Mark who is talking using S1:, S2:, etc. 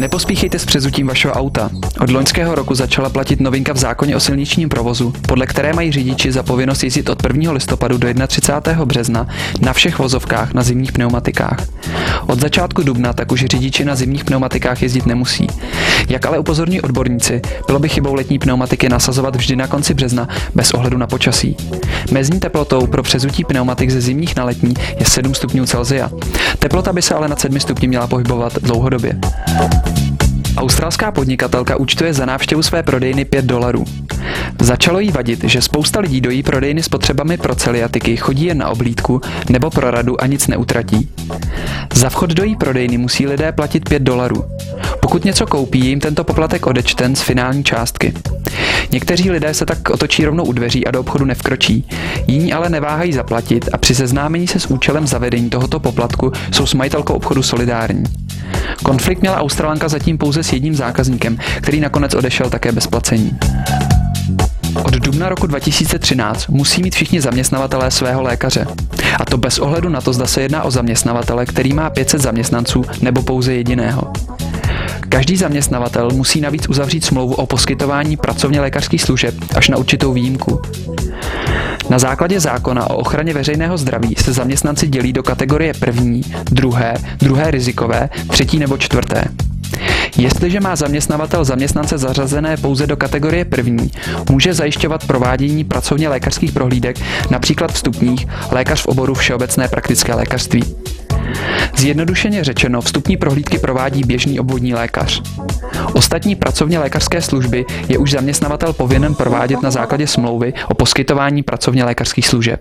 S1: Nepospíchejte s přezutím vašeho auta. Od loňského roku začala platit novinka v zákoně o silničním provozu, podle které mají řidiči za povinnost jezdit od 1. listopadu do 31. března na všech vozovkách na zimních pneumatikách. Od začátku dubna tak už řidiči na zimních pneumatikách jezdit nemusí. Jak ale upozorní odborníci, bylo by chybou letní pneumatiky nasazovat vždy na konci března bez ohledu na počasí. Mezní teplotou pro přezutí pneumatik ze zimních na letní je 7 stupňů Celsia. Teplota by se ale na 7 stupni měla pohybovat dlouhodobě. Australská podnikatelka účtuje za návštěvu své prodejny 5 dolarů. Začalo jí vadit, že spousta lidí do jí prodejny s potřebami pro celiatiky chodí jen na oblídku nebo pro radu a nic neutratí. Za vchod do jí prodejny musí lidé platit 5 dolarů. Pokud něco koupí, jim tento poplatek odečten z finální částky. Někteří lidé se tak otočí rovnou u dveří a do obchodu nevkročí. Jiní ale neváhají zaplatit a při seznámení se s účelem zavedení tohoto poplatku jsou s majitelkou obchodu solidární. Konflikt měla Australanka zatím pouze s jedním zákazníkem, který nakonec odešel také bez placení. Od dubna roku 2013 musí mít všichni zaměstnavatelé svého lékaře. A to bez ohledu na to, zda se jedná o zaměstnavatele, který má 500 zaměstnanců nebo pouze jediného. Každý zaměstnavatel musí navíc uzavřít smlouvu o poskytování pracovně lékařských služeb až na určitou výjimku. Na základě zákona o ochraně veřejného zdraví se zaměstnanci dělí do kategorie první, druhé, druhé rizikové, třetí nebo čtvrté. Jestliže má zaměstnavatel zaměstnance zařazené pouze do kategorie první, může zajišťovat provádění pracovně lékařských prohlídek, například vstupních, lékař v oboru všeobecné praktické lékařství. Zjednodušeně řečeno, vstupní prohlídky provádí běžný obvodní lékař. Ostatní pracovně lékařské služby je už zaměstnavatel povinen provádět na základě smlouvy o poskytování pracovně lékařských služeb.